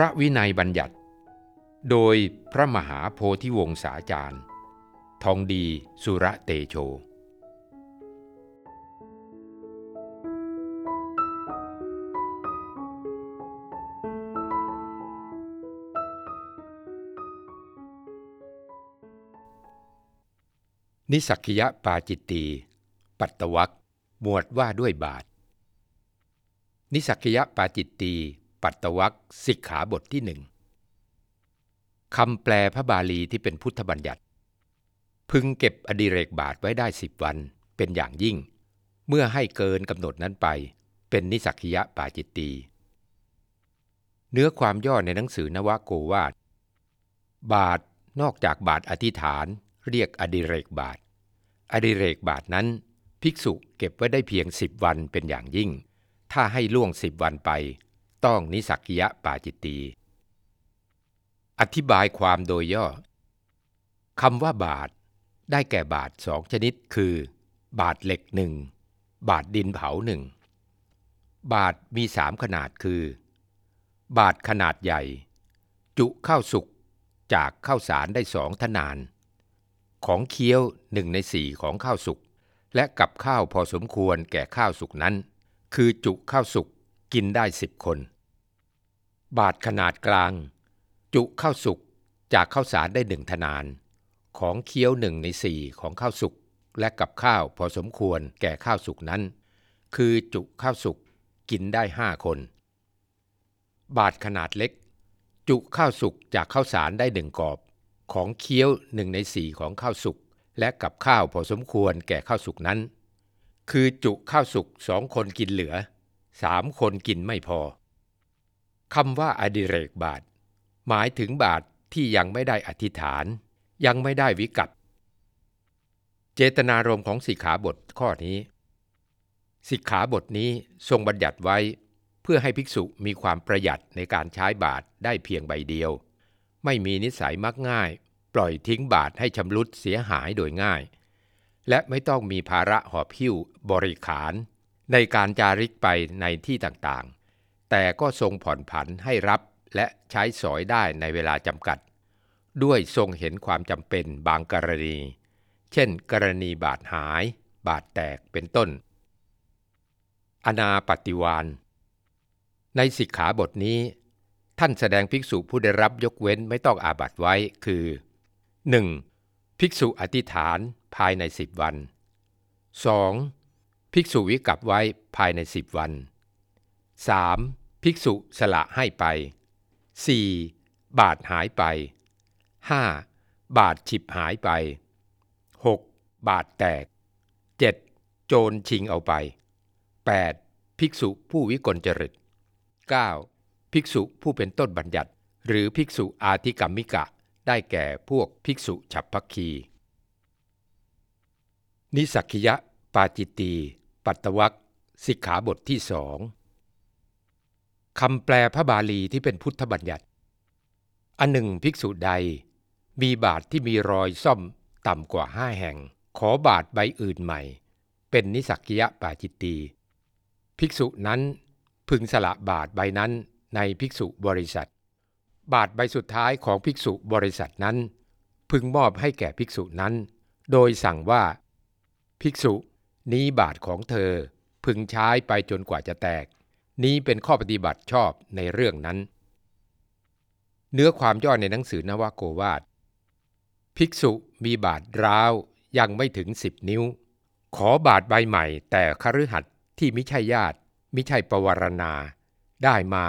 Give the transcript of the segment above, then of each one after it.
ระวินัยบัญญัติ โดยพระมหาโพธิวงศาจารย์ ทองดีสุระเตโชนิสักคิยปาจิตตีปัตตวักหมวดว่าด้วยบาท นิสักคิยปาจิตตี ปัตตวักสิกขาบทที่หนึ่งคำแปลพระบาลีที่เป็นพุทธบัญญัติ พึงเก็บอดิเรกบาทไว้ได้สิบวันเป็นอย่างยิ่ง เมื่อให้เกินกำหนดนั้นไป เป็นนิสักคิยปาจิตตีเนื้อความย่อในหนังสือนวโกวาทบาทนอกจากบาทอธิษฐาน เรียกอดิเรกบาท อดิเรกบาทนั้น ภิกษุเก็บไว้ได้เพียงสิบวันเป็นอย่างยิ่ง ถ้าให้ล่วงสิบวันไป ต้องนิสักยะปาจิตตี อธิบายความโดยย่อคำว่าบาทได้แก่บาทสองชนิดคือ บาทเหล็กหนึ่งบาทดินเผาหนึ่งบาทมีสามขนาดคือ บาทขนาดใหญ่ จุข้าวสุกจากข้าวสารได้สองทนาน ของเคี้ยวหนึ่งในสี่ของข้าวสุกและกับข้าวพอสมควรแก่ข้าวสุกนั้น คือจุข้าวสุก กินได้สิบคน บาทขนาดกลาง จุข้าวสุกจากข้าวสารได้หนึ่งทนาน ของเคี้ยวหนึ่งในสี่ของข้าวสุกและกับข้าวพอสมควรแก่ข้าวสุกนั้น คือจุข้าวสุกกินได้ห้าคน บาทขนาดเล็ก จุข้าวสุกจากข้าวสารได้หนึ่งกอบ ของเคี้ยวหนึ่งในสี่ของข้าวสุกและกับข้าวพอสมควรแก่ข้าวสุกนั้น คือจุข้าวสุกสองคนกินเหลือ สามคนกินไม่พอคำว่าอดิเรกบาท หมายถึงบาทที่ยังไม่ได้อธิษฐาน ยังไม่ได้วิกัตเจตนารมณ์ของสิกขาบทข้อนี้ สิกขาบทนี้ทรงบัญญัติไว้ เพื่อให้ภิกษุมีความประหยัดในการใช้บาทได้เพียงใบเดียว ไม่มีนิสัยมักง่าย ปล่อยทิ้งบาทให้ชำรุดเสียหายโดยง่าย และไม่ต้องมีภาระหอบหิ้วบริขาร ในการจาริกไปในที่ต่างๆ แต่ก็ทรงผ่อนผันให้รับและใช้สอยได้ในเวลาจำกัด ด้วยทรงเห็นความจำเป็นบางกรณี เช่น กรณีบาดหาย บาดแตกเป็นต้น อนาปฏิวานในสิกขาบทนี้ ท่านแสดงภิกษุผู้ได้รับยกเว้นไม่ต้องอาบัตไว้คือ 1. ภิกษุอธิษฐานภายในสิบวัน 2. ภิกษุวิกับไว้ภายในสิบวัน 3. ภิกษุสละให้ไป 4. บาทหายไป 5. บาทฉิบหายไป 6. บาทแตก 7. โจรชิงเอาไป 8. ภิกษุผู้วิกลจริต 9. ภิกษุผู้เป็นต้นบัญญัติ หรือภิกษุอาธิกรรมิกะ ได้แก่พวกภิกษุฉับพักคี นิสักคิยะปาจิตตี ปัตตวักสิกขาบทที่สองคำแปลพระบาลีที่เป็นพุทธบัญญัติ อันหนึ่งภิกษุใด มีบาทที่มีรอยซ่อมต่ำกว่าห้าแห่ง ขอบาทใบอื่นใหม่ เป็นนิสักยะปาจิตตีภิกษุนั้นพึงสละบาทใบนั้นในภิกษุบริษัท บาทใบสุดท้ายของภิกษุบริษัทนั้น พึงมอบให้แก่ภิกษุนั้น โดยสั่งว่า ภิกษุ นี้บาทของเธอพึงใช้ไปจนกว่าจะแตก นี้เป็นข้อปฏิบัติชอบในเรื่องนั้น เนื้อความย่อในหนังสือนวโกวาท ภิกษุมีบาทร้าวยังไม่ถึงสิบนิ้ว ขอบาทใบใหม่ แต่คฤหัสที่มิใช่ญาติมิใช่ปวารณา ได้มา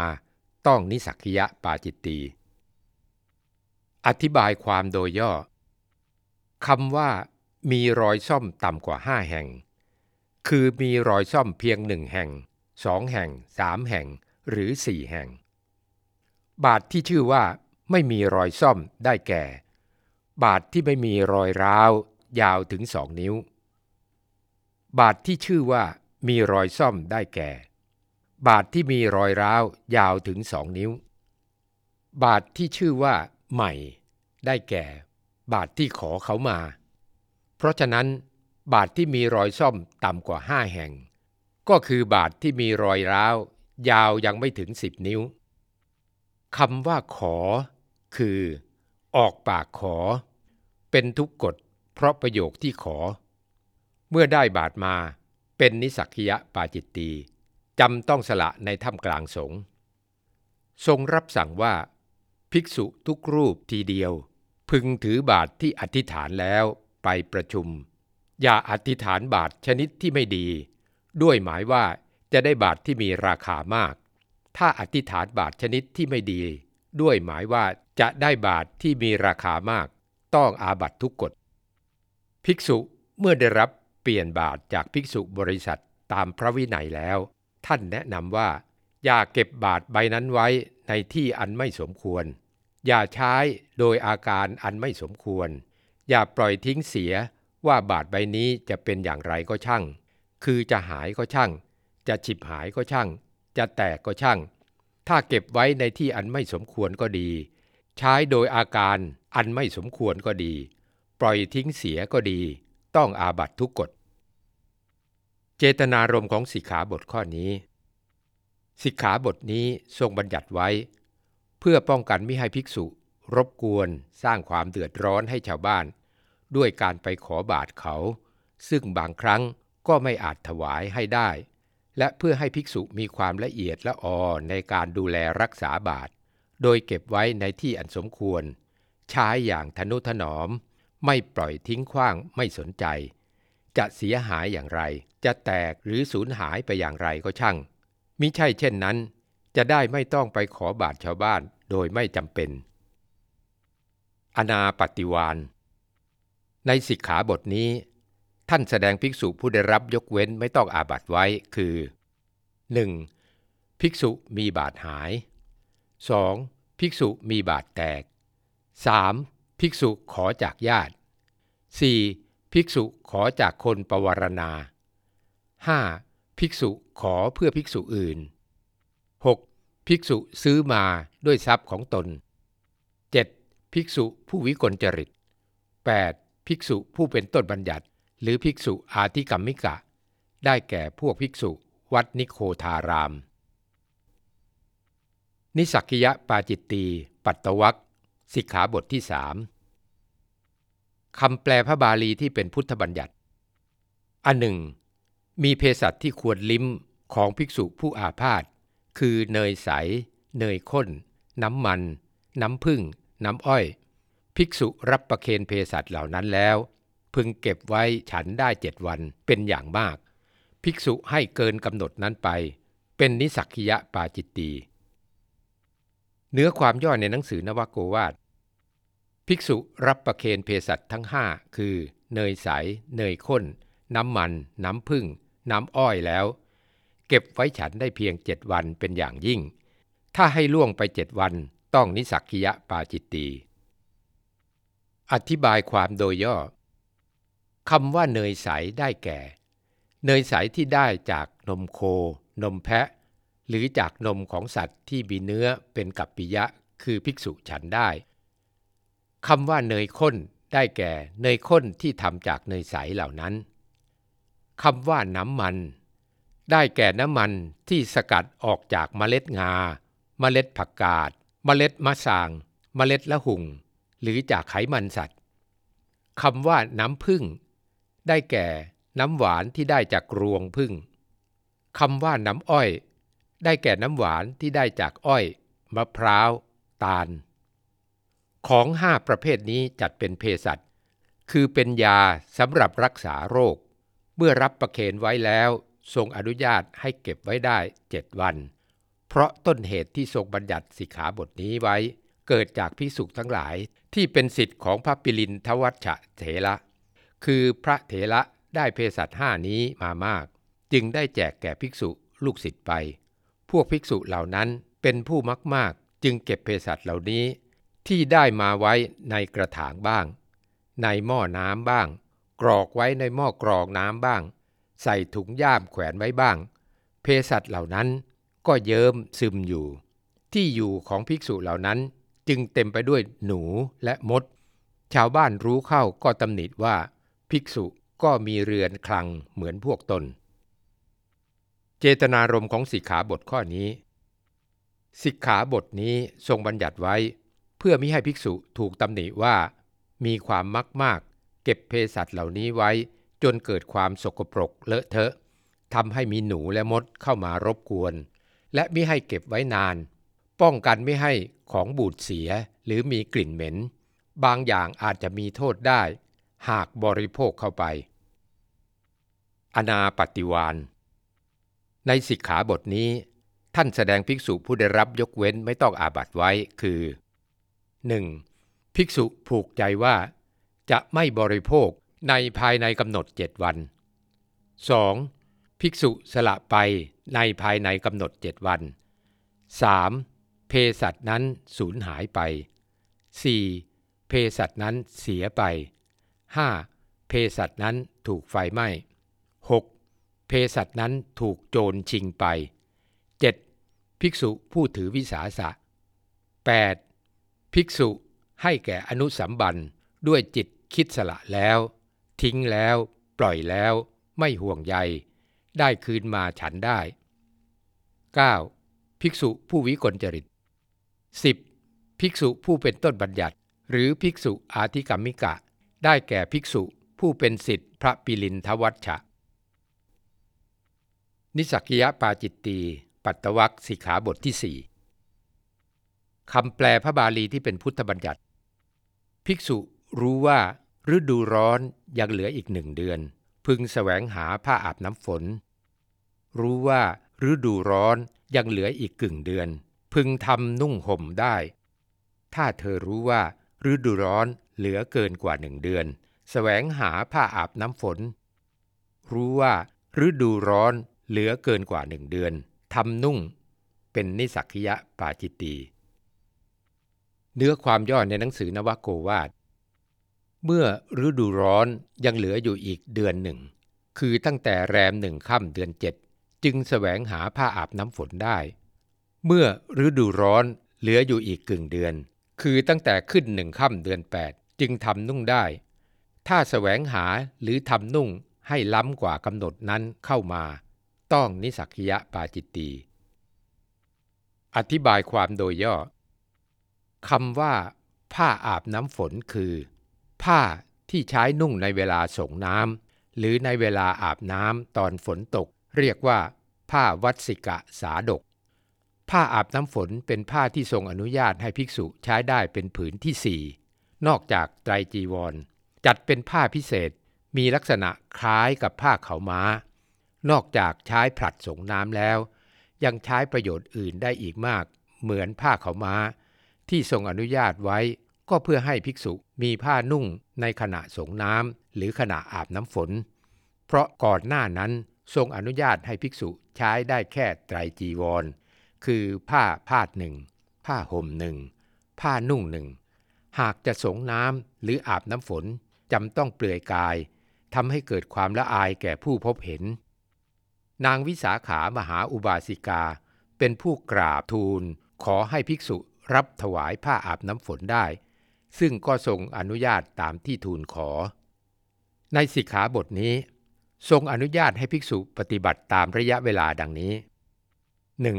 ต้องนิสักยะปาจิตตีอธิบายความโดยย่อคำว่ามีรอยซ่อมต่ำกว่าห้าแห่ง คือมีรอยซ่อมเพียงหนึ่งแห่งสองแห่งสามแห่ง หรือสี่แห่ง บาทที่ชื่อว่าไม่มีรอยซ่อมได้แก่ บาทที่ไม่มีรอยร้าว ยาวถึงสองนิ้ว บาทที่ชื่อว่ามีรอยซ่อมได้แก่ บาทที่มีรอยร้าว ยาวถึงสองนิ้ว บาทที่ชื่อว่า ใหม่ ได้แก่ บาทที่ขอเขามา เพราะฉะนั้น บาทที่มีรอยซ่อมต่ำกว่าห้าแห่ง ก็คือบาทที่มีรอยร้าว ยาวยังไม่ถึงสิบนิ้วคำว่าขอ คือ ออกปากขอ เป็นทุกกฎเพราะประโยคที่ขอ เมื่อได้บาทมาเป็นนิสักยะปาจิตตีจำต้องสละในถ้ำกลางสงทรงรับสั่งว่า ภิกษุทุกรูปทีเดียว พึงถือบาทที่อธิษฐานแล้วไปประชุม อย่าอธิษฐานบาทชนิดที่ไม่ดี ด้วยหมายว่าจะได้บาทที่มีราคามาก ถ้าอธิษฐานบาทชนิดที่ไม่ดี ด้วยหมายว่าจะได้บาทที่มีราคามาก ต้องอาบัตทุกกฎ ภิกษุเมื่อได้รับเปลี่ยนบาทจากภิกษุบริษัทตามพระวินัยแล้ว ท่านแนะนำว่า อย่าเก็บบาทใบนั้นไว้ในที่อันไม่สมควร อย่าใช้โดยอาการอันไม่สมควร อย่าปล่อยทิ้งเสีย ว่าบาทใบนี้จะเป็นอย่างไรก็ช่าง คือจะหายก็ช่าง จะฉิบหายก็ช่าง จะแตกก็ช่าง ถ้าเก็บไว้ในที่อันไม่สมควรก็ดี ใช้โดยอาการอันไม่สมควรก็ดี ปล่อยทิ้งเสียก็ดี ต้องอาบัตทุกกฎ เจตนารมณ์ของสิกขาบทข้อนี้สิกขาบทนี้ทรงบัญญัติไว้ เพื่อป้องกันไม่ให้ภิกษุ รบกวน สร้างความเดือดร้อนให้ชาวบ้าน ด้วยการไปขอบาทเขา ซึ่งบางครั้งก็ไม่อาจถวายให้ได้ และเพื่อให้ภิกษุมีความละเอียดละออในการดูแลรักษาบาท โดยเก็บไว้ในที่อันสมควร ใช้อย่างทนุถนอม ไม่ปล่อยทิ้งขว้างไม่สนใจ จะเสียหายอย่างไร จะแตกหรือสูญหายไปอย่างไรก็ช่างมิใช่เช่นนั้น จะได้ไม่ต้องไปขอบาทชาวบ้านโดยไม่จำเป็น อนาปฏิวาน ในสิกขาบทนี้ ท่านแสดงภิกษุผู้ได้รับยกเว้นไม่ต้องอาบัตไว้คือ 1. ภิกษุมีบาทหาย 2. ภิกษุมีบาทแตก 3. ภิกษุขอจากญาติ 4. ภิกษุขอจากคนปวารณา 5. ภิกษุขอเพื่อภิกษุอื่น 6. ภิกษุซื้อมาด้วยทรัพย์ของตน 7. ภิกษุผู้วิกลจริต 8. ภิกษุผู้เป็นต้นบัญญัติ หรือภิกษุอาธิกรรมิกะ ได้แก่พวกภิกษุวัดนิโคทาราม นิสักยะปาจิตตีปัตตวักสิกขาบทที่สามคำแปลพระบาลีที่เป็นพุทธบัญญัติ อันหนึ่ง มีเภสัชที่ควรลิ้มของภิกษุผู้อาพาธคือเนยใส เนยข้น น้ำมัน น้ำผึ้งน้ำอ้อย ภิกษุรับประเคนเภสัชเหล่านั้นแล้ว พึงเก็บไว้ฉันได้เจ็ดวันเป็นอย่างมาก ภิกษุให้เกินกำหนดนั้นไป เป็นนิสักคิยะปาจิตตีเนื้อความย่อในหนังสือนวโกวาทภิกษุรับประเคนเภสัชทั้งห้าคือ เนยใส เนยข้น น้ำมัน น้ำผึ้งน้ำอ้อยแล้ว เก็บไว้ฉันได้เพียงเจ็ดวันเป็นอย่างยิ่ง ถ้าให้ล่วงไปเจ็ดวันต้องนิสักคิยะปาจิตตี อธิบายความโดยย่อคำว่าเนยใสได้แก่ เนยใสที่ได้จากนมโค นมแพะ หรือจากนมของสัตว์ที่มีเนื้อเป็นกัปปิยะคือภิกษุฉันได้คำว่าเนยข้นได้แก่เนยข้นที่ทำจากเนยใสเหล่านั้นคำว่าน้ำมัน ได้แก่น้ำมันที่สกัดออกจากเมล็ดงา เมล็ดผักกาด เมล็ดมะสาง เมล็ดละหุ่ง หรือจากไขมันสัตว์คำว่าน้ำผึ้งได้แก่น้ำหวานที่ได้จากรวงพึ่งคำว่าน้ำอ้อย ได้แก่น้ำหวานที่ได้จากอ้อย มะพร้าว ตาล ของห้าประเภทนี้จัดเป็นเภสัชคือเป็นยาสำหรับรักษาโรค เมื่อรับประเคนไว้แล้ว ทรงอนุญาตให้เก็บไว้ได้เจ็ดวัน เพราะต้นเหตุที่ทรงบัญญัติสิกขาบทนี้ไว้ เกิดจากพิสุทั้งหลายที่เป็นสิทธิ์ของพระปิลินทวัชเถระคือพระเถระได้เภสัชห้านี้มามาก จึงได้แจกแก่ภิกษุลูกศิษย์ไป พวกภิกษุเหล่านั้นเป็นผู้มักมากจึงเก็บเภสัชเหล่านี้ ที่ได้มาไว้ในกระถางบ้าง ในหม้อน้ำบ้าง กรอกไว้ในหม้อกรองน้ำบ้าง ใส่ถุงย่ามแขวนไว้บ้าง เภสัชเหล่านั้นก็เยิ้มซึมอยู่ ที่อยู่ของภิกษุเหล่านั้น จึงเต็มไปด้วยหนูและมด ชาวบ้านรู้เข้าก็ตำหนิว่า ภิกษุก็มีเรือนคลังเหมือนพวกตน เจตนารมณ์ของสิกขาบทข้อนี้ สิกขาบทนี้ทรงบัญญัติไว้ เพื่อมิให้ภิกษุถูกตำหนิว่า มีความมักมาก เก็บเภสัชเหล่านี้ไว้ จนเกิดความสกปรกเลอะเทอะทำให้มีหนูและมดเข้ามารบกวน และมิให้เก็บไว้นาน ป้องกันไม่ให้ของบูดเสียหรือมีกลิ่นเหม็น บางอย่างอาจจะมีโทษได้ หากบริโภคเข้าไป อนาปฏิวานในสิกขาบทนี้ ท่านแสดงภิกษุผู้ได้รับยกเว้นไม่ต้องอาบัตไว้คือ 1. ภิกษุผูกใจว่า จะไม่บริโภคในภายในกำหนดเจ็ดวัน 2. ภิกษุสละไปในภายในกำหนดเจ็ดวัน 3. เพสัตนั้นสูญหายไป 4. เพสัตนั้นเสียไป 5. เพสัตนั้นถูกไฟไหม้ 6. เพสัตนั้นถูกโจรชิงไป 7. ภิกษุผู้ถือวิสาสะ 8. ภิกษุให้แก่อนุสัมบันด้วยจิตคิดสละแล้ว ทิ้งแล้วปล่อยแล้วไม่ห่วงใย ได้คืนมาฉันได้ 9. ภิกษุผู้วิกลจริต 10. ภิกษุผู้เป็นต้นบัญญัติ หรือภิกษุอาธิกรรมิกะ ได้แก่ภิกษุผู้เป็นสิทธิพระปิลินทวัชชะ นิสักยปาจิตตี ปัตตวัคสิกขาบทที่สี่คำแปลพระบาลีที่เป็นพุทธบัญญัติ ภิกษุรู้ว่าฤดูร้อนยังเหลืออีกหนึ่งเดือน พึงแสวงหาผ้าอาบน้ำฝน รู้ว่าฤดูร้อนยังเหลืออีกกึ่งเดือน พึงทำนุ่งห่มได้ ถ้าเธอรู้ว่าฤดูร้อนเหลือเกินกว่าหนึ่งเดือนแสวงหาผ้าอาบน้ำฝน รู้ว่าฤดูร้อนเหลือเกินกว่าหนึ่งเดือนทำนุ่ง เป็นนิสักยะปาจิตตีเนื้อความย่อในหนังสือนวโกวาดเมื่อฤดูร้อนยังเหลืออยู่อีกเดือนหนึ่ง คือตั้งแต่แรมหนึ่งค่ำเดือนเจ็ดจึงแสวงหาผ้าอาบน้ำฝนได้ เมื่อฤดูร้อนเหลืออยู่อีกกึ่งเดือน คือตั้งแต่ขึ้นหนึ่งค่ำเดือนแปดจึงทำนุ่งได้ ถ้าแสวงหาหรือทำนุ่งให้ล้ำกว่ากำหนดนั้นเข้ามา ต้องนิสักยะปาจิตตี อธิบายความโดยย่อคำว่า ผ้าอาบน้ำฝนคือ ผ้าที่ใช้นุ่งในเวลาส่งน้ำหรือในเวลาอาบน้ำตอนฝนตก เรียกว่า ผ้าวัสิกะสาดก ผ้าอาบน้ำฝนเป็นผ้าที่ทรงอนุญาตให้ภิกษุใช้ได้เป็นผืนที่สี่นอกจากไตรจีวร จัดเป็นผ้าพิเศษมีลักษณะคล้ายกับผ้าเขาม้า นอกจากใช้ผลัดสงน้ำแล้ว ยังใช้ประโยชน์อื่นได้อีกมาก เหมือนผ้าเขาม้า ที่ทรงอนุญาตไว้ ก็เพื่อให้ภิกษุมีผ้านุ่งในขณะสงน้ำหรือขณะอาบน้ำฝน เพราะก่อนหน้านั้นทรงอนุญาตให้ภิกษุใช้ได้แค่ไตรจีวร คือผ้าพาดหนึ่งผ้าห่มหนึ่งผ้านุ่งหนึ่งหากจะสงน้ำหรืออาบน้ำฝนจำต้องเปลือยกายทำให้เกิดความละอายแก่ผู้พบเห็น นางวิสาขามหาอุบาสิกา เป็นผู้กราบทูล ขอให้ภิกษุรับถวายผ้าอาบน้ำฝนได้ ซึ่งก็ทรงอนุญาตตามที่ทูลขอ ในสิกขาบทนี้ ทรงอนุญาตให้ภิกษุปฏิบัติตามระยะเวลาดังนี้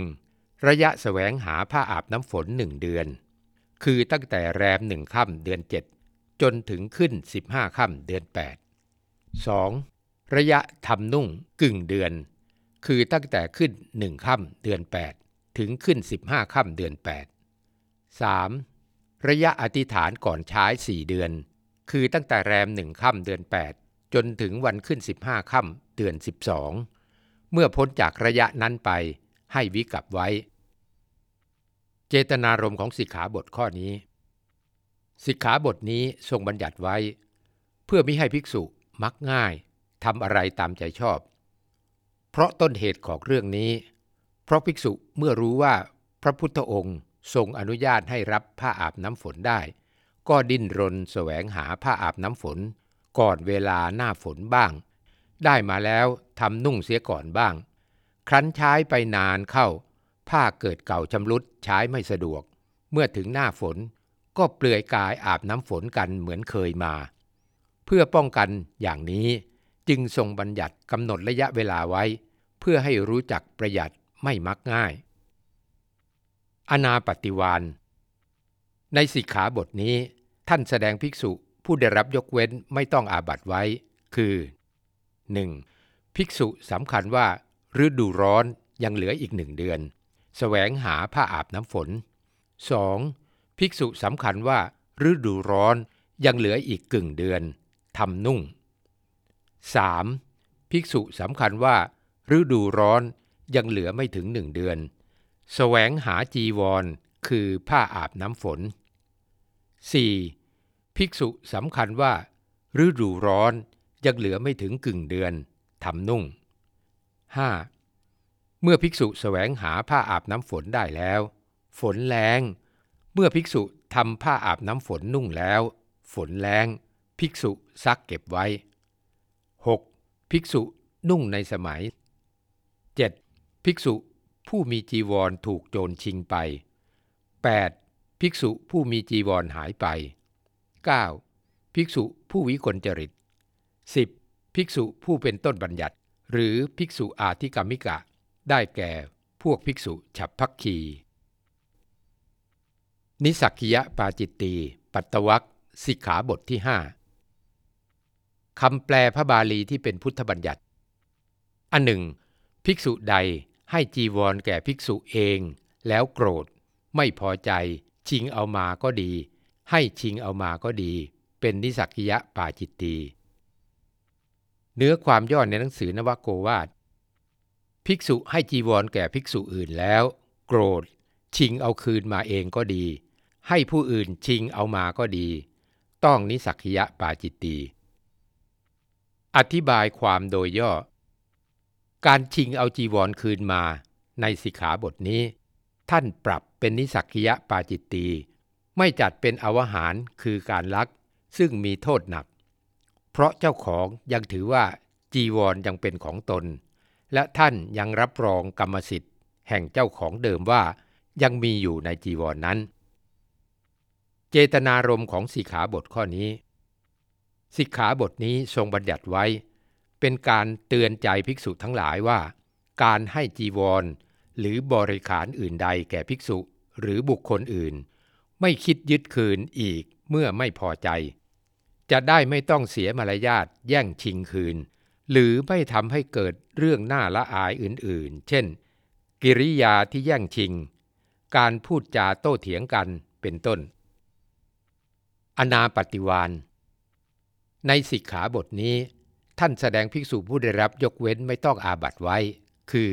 1. ระยะแสวงหาผ้าอาบน้ำฝนหนึ่งเดือน คือตั้งแต่แรมหนึ่งค่ำเดือน 7 จนถึงขึ้น 15ค่ำเดือน 8 2. ระยะทำนุ่งกึ่งเดือน คือตั้งแต่ขึ้นหนึ่งค่ำเดือน 8 ถึงขึ้น 15ค่ำเดือน 8 3. ระยะอธิษฐานก่อนใช้4เดือน คือตั้งแต่แรมหนึ่งค่ำเดือน 8 จนถึงวันขึ้น 15ค่ำเดือน 12 เมื่อพ้นจากระยะนั้นไปให้วิกับไว้ เจตนารมณ์ของสิกขาบทข้อนี้ สิกขาบทนี้ทรงบัญญัติไว้ เพื่อมิให้ภิกษุมักง่ายทำอะไรตามใจชอบ เพราะต้นเหตุของเรื่องนี้ เพราะภิกษุเมื่อรู้ว่าพระพุทธองค์ทรงอนุญาตให้รับผ้าอาบน้ำฝนได้ ก็ดิ้นรนแสวงหาผ้าอาบน้ำฝน ก่อนเวลาหน้าฝนบ้าง ได้มาแล้วทำนุ่งเสียก่อนบ้าง ครั้นใช้ไปนานเข้า ผ้าเกิดเก่าชำรุดใช้ไม่สะดวก เมื่อถึงหน้าฝนก็เปลือยกายอาบน้ำฝนกันเหมือนเคยมา เพื่อป้องกันอย่างนี้จึงทรงบัญญัติกำหนดระยะเวลาไว้ เพื่อให้รู้จักประหยัดไม่มักง่าย อนาปฏิวานในสิกขาบทนี้ ท่านแสดงภิกษุผู้ได้รับยกเว้นไม่ต้องอาบัตไว้ คือ 1. ภิกษุสำคัญว่าฤดูร้อนยังเหลืออีกหนึ่งเดือน แสวงหาผ้าอาบน้ำฝน 2. ภิกษุสำคัญว่าฤดูร้อนยังเหลืออีกกึ่งเดือนทำนุ่ง 3. ภิกษุสำคัญว่าฤดูร้อนยังเหลือไม่ถึงหนึ่งเดือนสแสวงหาจีวร คือผ้าอาบน้ำฝน 4. ภิกษุสำคัญว่าฤดูร้อนยังเหลือไม่ถึงกึ่งเดือนทำนุ่ง 5. เมื่อภิกษุแสวงหาผ้าอาบน้ำฝนได้แล้ว ฝนแรงเมื่อภิกษุทำผ้าอาบน้ำฝนนุ่งแล้ว ฝนแรงภิกษุซักเก็บไว้ 6. ภิกษุนุ่งในสมัย 7. ภิกษุผู้มีจีวรถูกโจรชิงไป 8. ภิกษุผู้มีจีวรหายไป 9. ภิกษุผู้วิกลจริต 10. ภิกษุผู้เป็นต้นบัญญัติ หรือภิกษุอาธิกรรมิกะ ได้แก่พวกภิกษุฉับพักคี นิสักคิยปาจิตตีปัตตวักสิกขาบทที่ห้าคำแปลพระบาลีที่เป็นพุทธบัญญัติ อันหนึ่ง ภิกษุใดให้จีวรแก่ภิกษุเอง แล้วโกรธ ไม่พอใจ ชิงเอามาก็ดี ให้ชิงเอามาก็ดี เป็นนิสักคิยะปาจิตตีเนื้อความย่อในหนังสือนวโกวาท ภิกษุให้จีวรแก่ภิกษุอื่นแล้ว โกรธ ชิงเอาคืนมาเองก็ดี ให้ผู้อื่นชิงเอามาก็ดี ต้องนิสักยะปาจิตตีอธิบายความโดยย่อ การชิงเอาจีวรคืนมาในสิกขาบทนี้ ท่านปรับเป็นนิสักยะปาจิตตีไม่จัดเป็นอวหารคือการลัก ซึ่งมีโทษหนัก เพราะเจ้าของยังถือว่าจีวรยังเป็นของตน และท่านยังรับรองกรรมสิทธิ์ แห่งเจ้าของเดิมว่ายังมีอยู่ในจีวรนนั้น เจตนารมณ์ของสิกขาบทข้อนี้ สิกขาบทนี้ทรงบัญญัติไว้ เป็นการเตือนใจภิกษุทั้งหลายว่า การให้จีวร หรือบริขารอื่นใดแก่ภิกษุหรือบุคคลอื่น ไม่คิดยึดคืนอีกเมื่อไม่พอใจ จะได้ไม่ต้องเสียมารยาทแย่งชิงคืน หรือไม่ทำให้เกิดเรื่องน่าละอายอื่นๆ เช่น กิริยาที่แย่งชิง การพูดจาโต้เถียงกันเป็นต้น อนาปฏิวานในสิกขาบทนี้ ท่านแสดงภิกษุผู้ได้รับยกเว้นไม่ต้องอาบัตไว้ คือ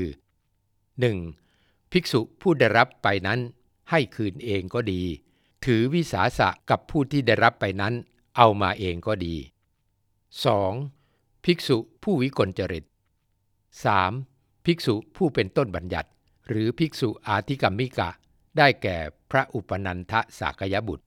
1. ภิกษุผู้ได้รับไปนั้นให้คืนเองก็ดี ถือวิสาสะกับผู้ที่ได้รับไปนั้น เอามาเองก็ดี 2. ภิกษุผู้วิกลจริต 3. ภิกษุผู้เป็นต้นบัญญัติ หรือภิกษุอาธิกรรมิกะ ได้แก่พระอุปนันทสากยบุตร